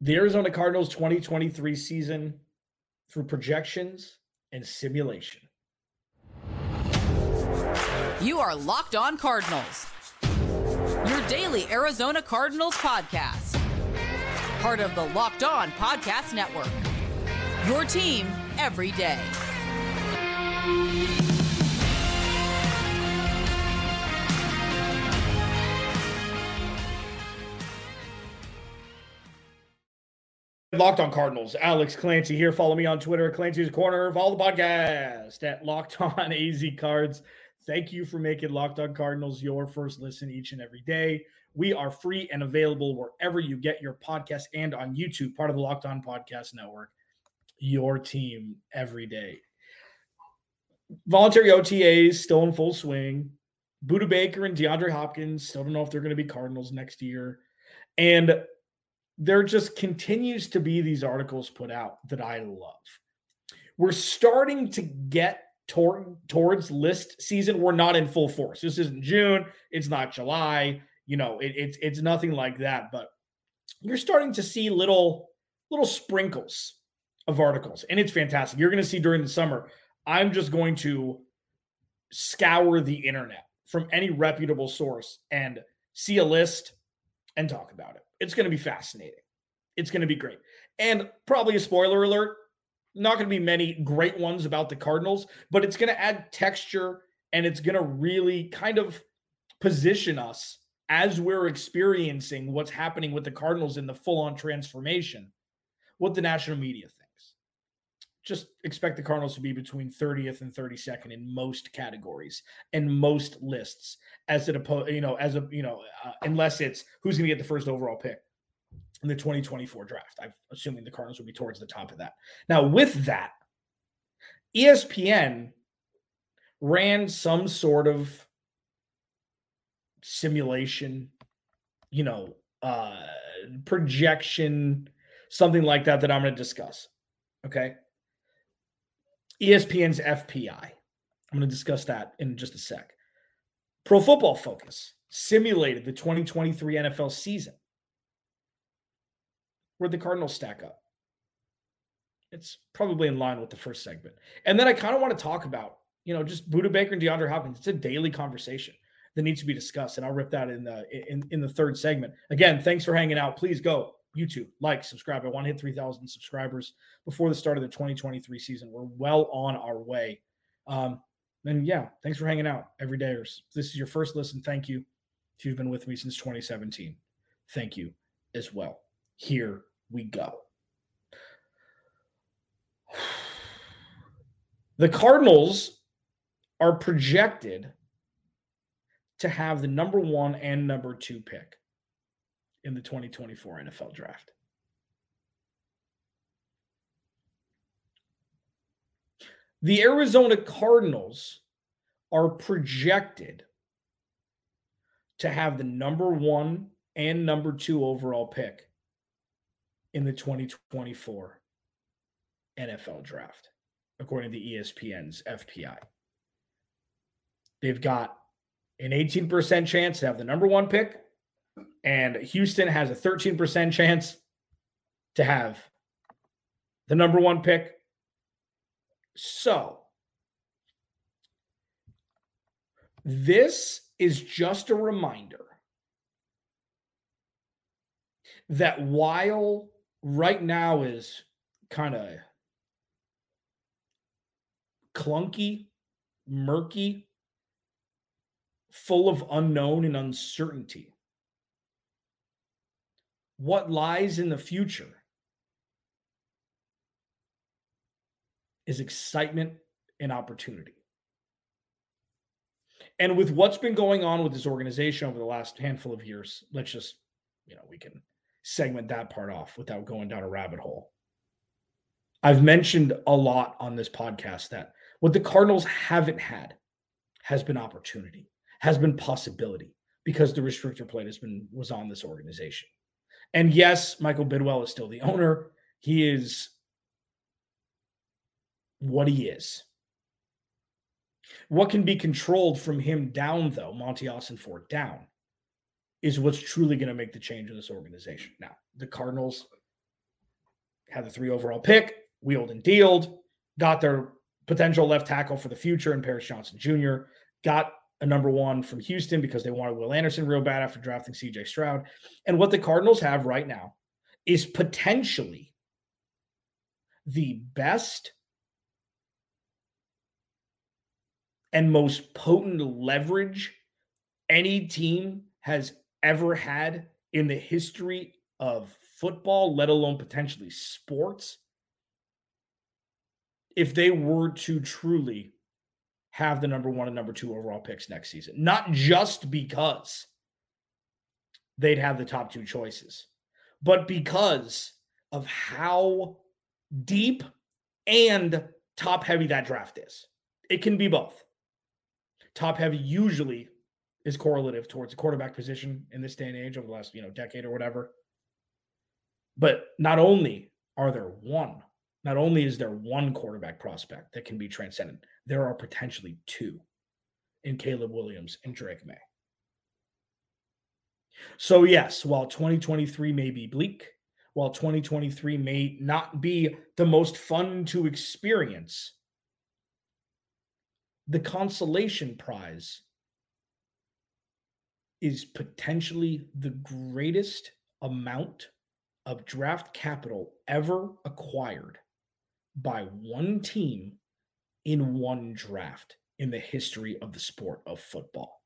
the Arizona Cardinals 2023 season through projections and simulation. You are Locked On Cardinals, your daily Arizona Cardinals podcast. Part of the Locked On Podcast Network. Your team every day. Locked on Cardinals, Alex Clancy here. Follow me on Twitter, at Clancy's Corner. Follow the podcast at Locked On AZ Cards. Thank you for making Locked On Cardinals your first listen each and every day. We are free and available wherever you get your podcast and on YouTube, part of the Locked On Podcast Network. Your team every day. Voluntary OTAs still in full swing. Budda Baker and DeAndre Hopkins still don't know if they're going to be Cardinals next year. And there just continues to be these articles put out that I love. We're starting to get toward, towards list season. We're not in full force. This isn't June. It's not July. You know, it, it's it's nothing like that. But you're starting to see little little sprinkles of articles, and it's fantastic. You're going to see during the summer. I'm just going to scour the internet from any reputable source and see a list and talk about it. It's going to be fascinating. It's going to be great. And probably a spoiler alert, not going to be many great ones about the Cardinals, but it's going to add texture and it's going to really kind of position us as we're experiencing what's happening with the Cardinals in the full on transformation, what the national media thinks. Just expect the Cardinals to be between 30th and 32nd in most categories and most lists, as it opposed, you know, as a, you know, uh, unless it's who's going to get the first overall pick in the 2024 draft. I'm assuming the Cardinals will be towards the top of that. Now, with that, ESPN ran some sort of simulation, you know, uh, projection, something like that, that I'm going to discuss. Okay. ESPN's FPI. I'm going to discuss that in just a sec. Pro Football Focus simulated the 2023 NFL season. Where'd the Cardinals stack up? It's probably in line with the first segment. And then I kind of want to talk about, you know, just Budda Baker and DeAndre Hopkins. It's a daily conversation that needs to be discussed. And I'll rip that in the in, in the third segment. Again, thanks for hanging out. Please go YouTube, like, subscribe. I want to hit 3,000 subscribers before the start of the 2023 season. We're well on our way. Um, and yeah, thanks for hanging out every day. This is your first listen, thank you. If you've been with me since 2017, thank you as well. Here we go. The Cardinals are projected to have the number one and number two pick in the 2024 NFL draft. The Arizona Cardinals are projected to have the number one and number two overall pick in the 2024 NFL draft, according to ESPN's FPI. They've got an 18% chance to have the number one pick and Houston has a 13% chance to have the number one pick. So, this is just a reminder that while right now is kind of clunky, murky, full of unknown and uncertainty what lies in the future is excitement and opportunity. And with what's been going on with this organization over the last handful of years, let's just, you know, we can segment that part off without going down a rabbit hole. I've mentioned a lot on this podcast that what the Cardinals haven't had has been opportunity, has been possibility because the restrictor plate has been was on this organization. And yes, Michael Bidwill is still the owner. He is what he is. What can be controlled from him down, though, Monti Austin Ossenfort down, is what's truly going to make the change in this organization. Now, the Cardinals had the three overall pick, wheeled and dealed, got their potential left tackle for the future in Paris Johnson Jr., got a number one from Houston because they wanted Will Anderson real bad after drafting CJ Stroud. And what the Cardinals have right now is potentially the best and most potent leverage any team has ever had in the history of football, let alone potentially sports, if they were to truly have the number one and number two overall picks next season. Not just because they'd have the top two choices, but because of how deep and top heavy that draft is. It can be both. Top heavy usually is correlative towards the quarterback position in this day and age over the last, you know, decade or whatever. But not only are there one, not only is there one quarterback prospect that can be transcendent, there are potentially two in Caleb Williams and Drake Maye. So, yes, while 2023 may be bleak, while 2023 may not be the most fun to experience, the consolation prize is potentially the greatest amount of draft capital ever acquired by one team in one draft in the history of the sport of football.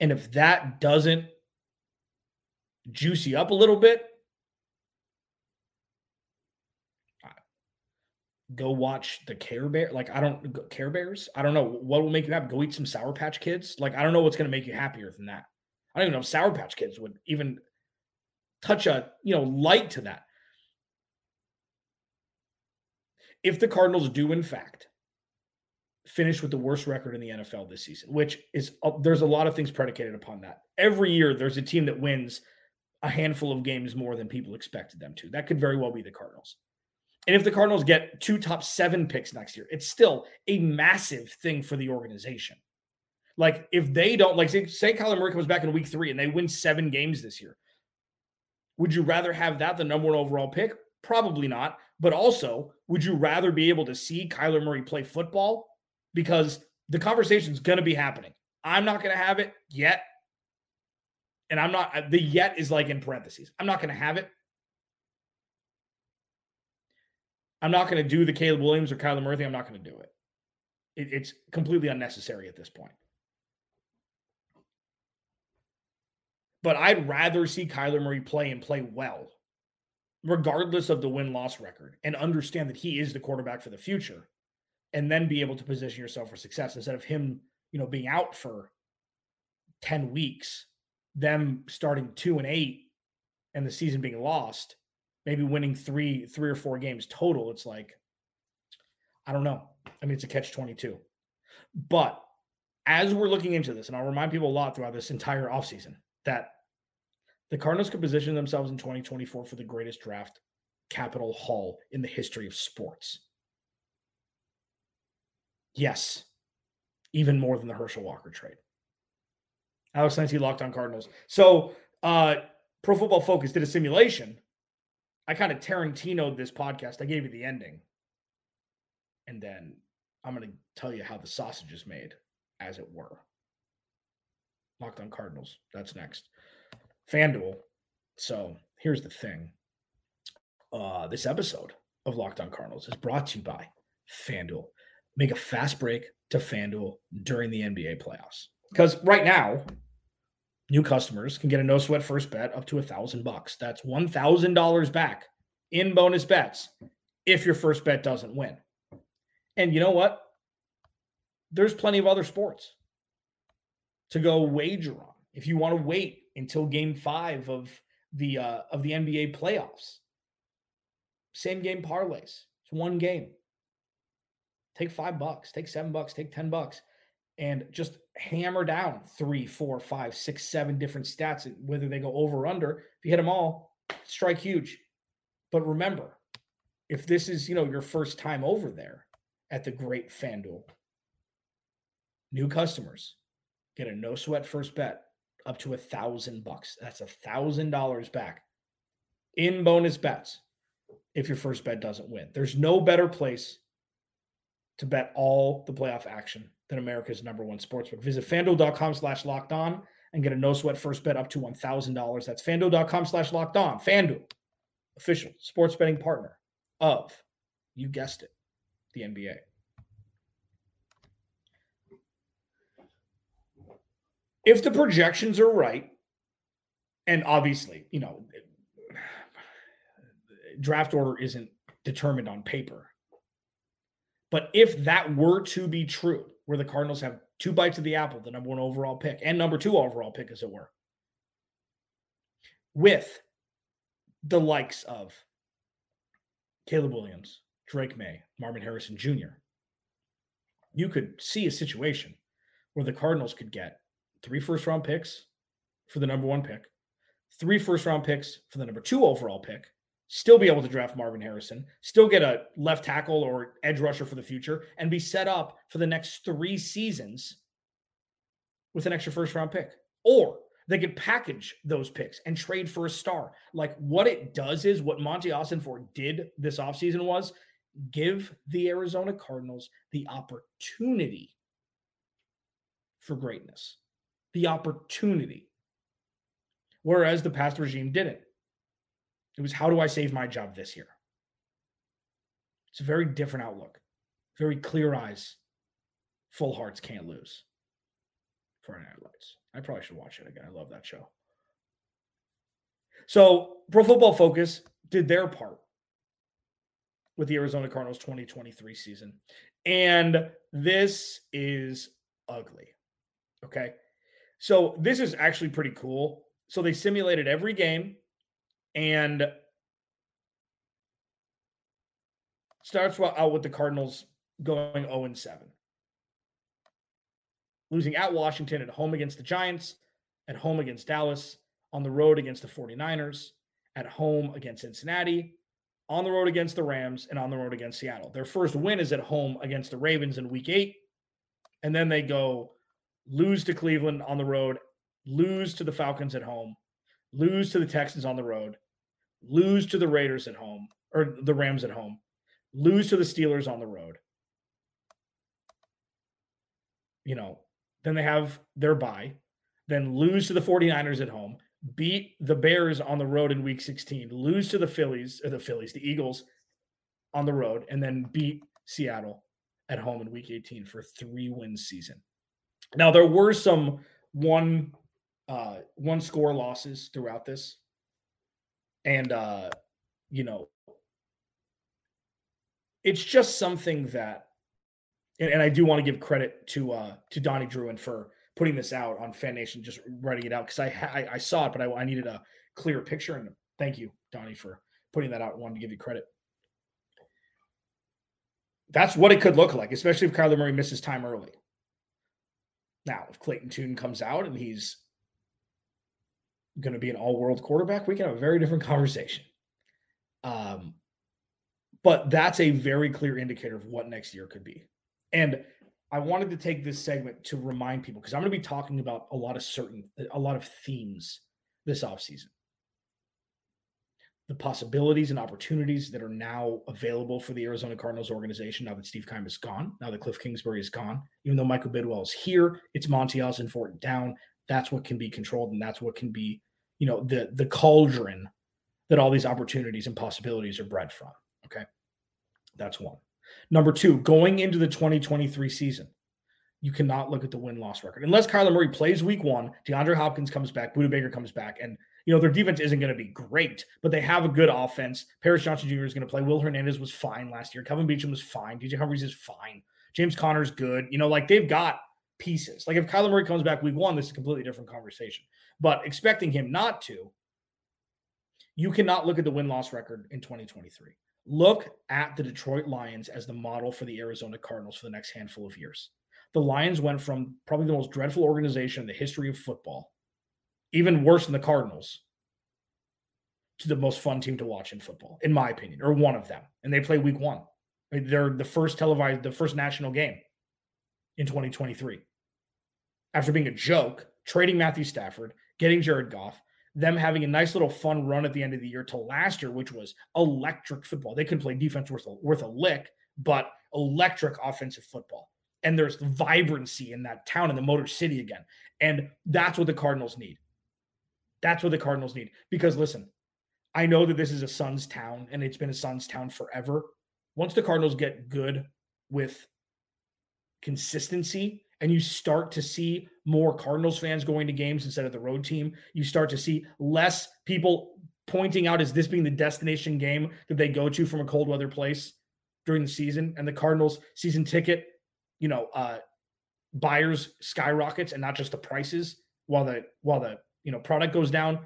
And if that doesn't juicy up a little bit, go watch the Care Bear. Like I don't Care Bears. I don't know what will make you happy. Go eat some Sour Patch Kids. Like I don't know what's going to make you happier than that. I don't even know if Sour Patch Kids would even touch a you know light to that. If the Cardinals do in fact finish with the worst record in the NFL this season, which is uh, there's a lot of things predicated upon that. Every year there's a team that wins a handful of games more than people expected them to. That could very well be the Cardinals. And if the Cardinals get two top seven picks next year, it's still a massive thing for the organization. Like if they don't, like say, say Kyler Murray comes back in week three and they win seven games this year, would you rather have that the number one overall pick? Probably not. But also, would you rather be able to see Kyler Murray play football? Because the conversation is going to be happening. I'm not going to have it yet. And I'm not, the yet is like in parentheses. I'm not going to have it I'm not going to do the Caleb Williams or Kyler Murray. I'm not going to do it. it. It's completely unnecessary at this point. But I'd rather see Kyler Murray play and play well, regardless of the win loss record, and understand that he is the quarterback for the future, and then be able to position yourself for success instead of him, you know, being out for 10 weeks, them starting two and eight, and the season being lost maybe winning three, three or four games total, it's like, I don't know. I mean, it's a catch 22. But as we're looking into this, and I'll remind people a lot throughout this entire offseason that the Cardinals could position themselves in 2024 for the greatest draft capital haul in the history of sports. Yes, even more than the Herschel Walker trade. Alex Clancy locked on Cardinals. So, uh, Pro Football Focus did a simulation I kind of Tarantinoed this podcast. I gave you the ending. And then I'm going to tell you how the sausage is made, as it were. Locked on Cardinals. That's next. FanDuel. So here's the thing. Uh, this episode of Locked on Cardinals is brought to you by FanDuel. Make a fast break to FanDuel during the NBA playoffs. Because right now, new customers can get a no sweat first bet up to a thousand bucks. That's one thousand dollars back in bonus bets if your first bet doesn't win. And you know what? There's plenty of other sports to go wager on if you want to wait until game five of the uh, of the NBA playoffs. Same game parlays. It's one game. Take five bucks, take seven bucks, take ten bucks and just hammer down three, four, five, six, seven different stats, whether they go over or under. If you hit them all, strike huge. But remember, if this is, you know, your first time over there at the great FanDuel, new customers get a no sweat first bet up to a thousand bucks. That's a thousand dollars back in bonus bets if your first bet doesn't win. There's no better place to bet all the playoff action than America's number one sportsbook. Visit fanduel.com slash locked on and get a no sweat first bet up to $1,000. That's fanduel.com slash locked on. Fanduel, official sports betting partner of, you guessed it, the NBA. If the projections are right, and obviously, you know, draft order isn't determined on paper. But if that were to be true, where the Cardinals have two bites of the apple, the number one overall pick and number two overall pick, as it were, with the likes of Caleb Williams, Drake Maye, Marvin Harrison Jr., you could see a situation where the Cardinals could get three first round picks for the number one pick, three first round picks for the number two overall pick, still be able to draft Marvin Harrison, still get a left tackle or edge rusher for the future, and be set up for the next three seasons with an extra first round pick. Or they could package those picks and trade for a star. Like what it does is what Monti Austin Ossenfort did this offseason was give the Arizona Cardinals the opportunity for greatness. The opportunity. Whereas the past regime didn't. It was how do I save my job this year? It's a very different outlook. Very clear eyes. Full hearts can't lose. Friday Night Lights. I probably should watch it again. I love that show. So, Pro Football Focus did their part with the Arizona Cardinals 2023 season. And this is ugly. Okay. So, this is actually pretty cool. So, they simulated every game and starts out with the Cardinals going 0 and 7. Losing at Washington, at home against the Giants, at home against Dallas, on the road against the 49ers, at home against Cincinnati, on the road against the Rams, and on the road against Seattle. Their first win is at home against the Ravens in week eight. And then they go lose to Cleveland on the road, lose to the Falcons at home, lose to the Texans on the road, lose to the Raiders at home or the Rams at home, lose to the Steelers on the road. You know, then they have their bye, then lose to the 49ers at home, beat the Bears on the road in week 16, lose to the Phillies, or the Phillies, the Eagles on the road, and then beat Seattle at home in week 18 for three win season. Now there were some one uh, one score losses throughout this. And, uh, you know, it's just something that, and, and I do want to give credit to uh, to Donnie Druin for putting this out on Fan Nation, just writing it out because I, I, I saw it, but I, I needed a clear picture. And thank you, Donnie, for putting that out. Wanted to give you credit. That's what it could look like, especially if Kyler Murray misses time early. Now, if Clayton Tune comes out and he's going to be an all world quarterback, we can have a very different conversation. Um, but that's a very clear indicator of what next year could be. And I wanted to take this segment to remind people because I'm going to be talking about a lot of certain, a lot of themes this offseason. The possibilities and opportunities that are now available for the Arizona Cardinals organization now that Steve Keim is gone, now that Cliff Kingsbury is gone. Even though Michael Bidwill is here, it's Monti Ossenfort down. That's what can be controlled, and that's what can be you know the the cauldron that all these opportunities and possibilities are bred from okay that's one number two going into the 2023 season you cannot look at the win-loss record unless Kyler Murray plays week one, DeAndre Hopkins comes back, Budda Baker comes back, and you know their defense isn't going to be great, but they have a good offense. Paris Johnson Jr. is going to play. Will Hernandez was fine last year. Kelvin Beachum was fine. DJ Humphries is fine. James Conner's good. You know, like they've got pieces. Like if Kyler Murray comes back week one, this is a completely different conversation. But expecting him not to, you cannot look at the win loss record in 2023. Look at the Detroit Lions as the model for the Arizona Cardinals for the next handful of years. The Lions went from probably the most dreadful organization in the history of football, even worse than the Cardinals, to the most fun team to watch in football, in my opinion, or one of them. And they play week one. They're the first televised, the first national game in 2023. After being a joke, trading Matthew Stafford, getting Jared Goff, them having a nice little fun run at the end of the year to last year, which was electric football. They couldn't play defense worth a, worth a lick, but electric offensive football. And there's vibrancy in that town in the Motor City again. And that's what the Cardinals need. That's what the Cardinals need. Because listen, I know that this is a Suns town and it's been a Suns town forever. Once the Cardinals get good with consistency and you start to see more Cardinals fans going to games instead of the road team, you start to see less people pointing out as this being the destination game that they go to from a cold weather place during the season and the Cardinals season ticket, you know, uh buyers skyrockets and not just the prices while the while the you know product goes down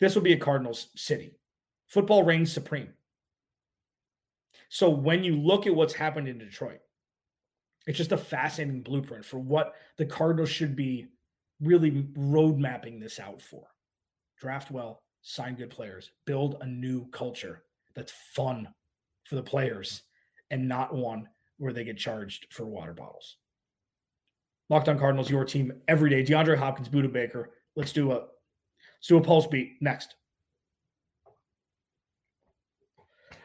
this will be a cardinals city football reigns supreme so when you look at what's happened in detroit it's just a fascinating blueprint for what the cardinals should be really road mapping this out for draft well sign good players build a new culture that's fun for the players and not one where they get charged for water bottles Locked on Cardinals, your team every day. DeAndre Hopkins, Budda Baker. Let's do a let's do a pulse beat next.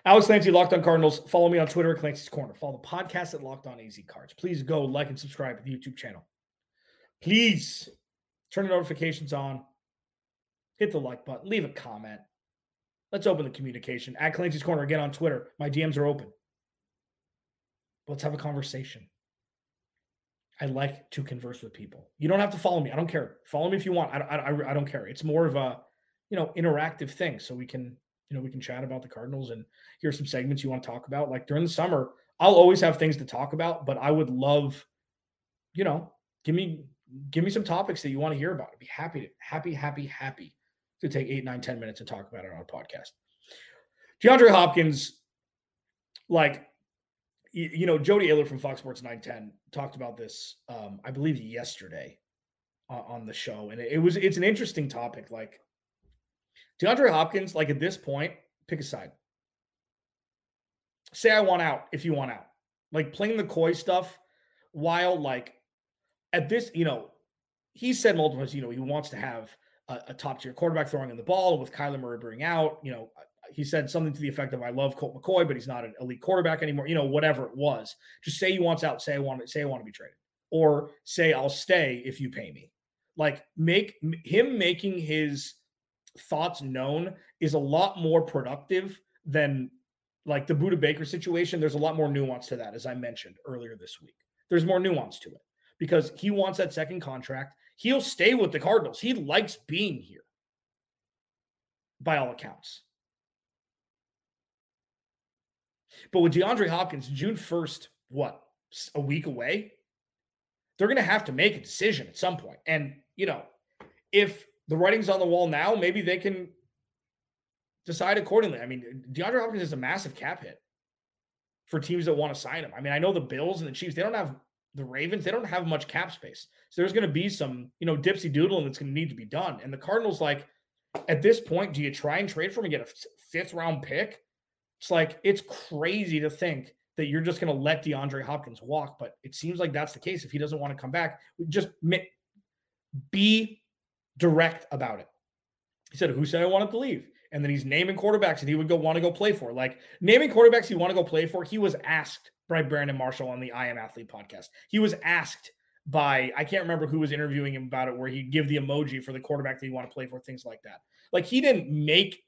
Alex Clancy, Locked on Cardinals. Follow me on Twitter at Clancy's Corner. Follow the podcast at Locked on AZ Cards. Please go like and subscribe to the YouTube channel. Please turn the notifications on. Hit the like button. Leave a comment. Let's open the communication. At Clancy's Corner again on Twitter. My DMs are open. Let's have a conversation. I like to converse with people. You don't have to follow me. I don't care. Follow me if you want. I, I, I don't care. It's more of a, you know, interactive thing. So we can, you know, we can chat about the Cardinals and here's some segments you want to talk about. Like during the summer, I'll always have things to talk about, but I would love, you know, give me, give me some topics that you want to hear about. I'd be happy to, happy, happy, happy to take eight, nine, ten minutes and talk about it on a podcast. DeAndre Hopkins, like you know, Jody Oehler from Fox Sports 910 talked about this, um, I believe yesterday uh, on the show. And it, it, was, it's an interesting topic. Like DeAndre Hopkins, like at this point, pick a side. Say I want out if you want out. Like playing the coy stuff while like at this, you know, he said multiple times, you know, he wants to have a, a top tier quarterback throwing in the ball with Kyler Murray being out, you know, he said something to the effect of "I love Colt McCoy, but he's not an elite quarterback anymore." You know, whatever it was. Just say he wants out. Say I want to. Say I want to be traded, or say I'll stay if you pay me. Like make him making his thoughts known is a lot more productive than like the Budda Baker situation. There's a lot more nuance to that, as I mentioned earlier this week. There's more nuance to it because he wants that second contract. He'll stay with the Cardinals. He likes being here, by all accounts. But with DeAndre Hopkins, June 1st, what, a week away? They're going to have to make a decision at some point. And, you know, if the writing's on the wall now, maybe they can decide accordingly. I mean, DeAndre Hopkins is a massive cap hit for teams that want to sign him. I mean, I know the Bills and the Chiefs, they don't have the Ravens, they don't have much cap space. So there's going to be some, you know, dipsy doodling that's going to need to be done. And the Cardinals, like, at this point, do you try and trade for him and get a fifth round pick? It's like it's crazy to think that you're just going to let DeAndre Hopkins walk, but it seems like that's the case. If he doesn't want to come back, just be direct about it. He said, "Who said I wanted to leave?" And then he's naming quarterbacks that he would go want to go play for. Like naming quarterbacks he want to go play for. He was asked by Brandon Marshall on the I Am Athlete podcast. He was asked by I can't remember who was interviewing him about it, where he'd give the emoji for the quarterback that he want to play for, things like that. Like he didn't make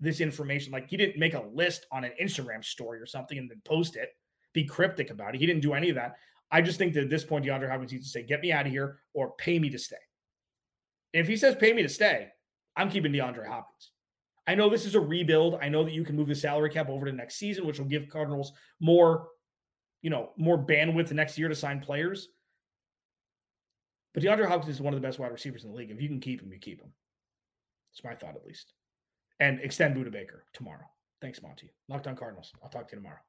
this information. Like he didn't make a list on an Instagram story or something and then post it, be cryptic about it. He didn't do any of that. I just think that at this point, DeAndre Hopkins needs to say, get me out of here or pay me to stay. If he says pay me to stay, I'm keeping DeAndre Hopkins. I know this is a rebuild. I know that you can move the salary cap over to next season, which will give Cardinals more, you know, more bandwidth next year to sign players. But DeAndre Hopkins is one of the best wide receivers in the league. If you can keep him, you keep him. It's my thought, at least and extend Budda Baker tomorrow. Thanks, Monti. Locked on Cardinals. I'll talk to you tomorrow.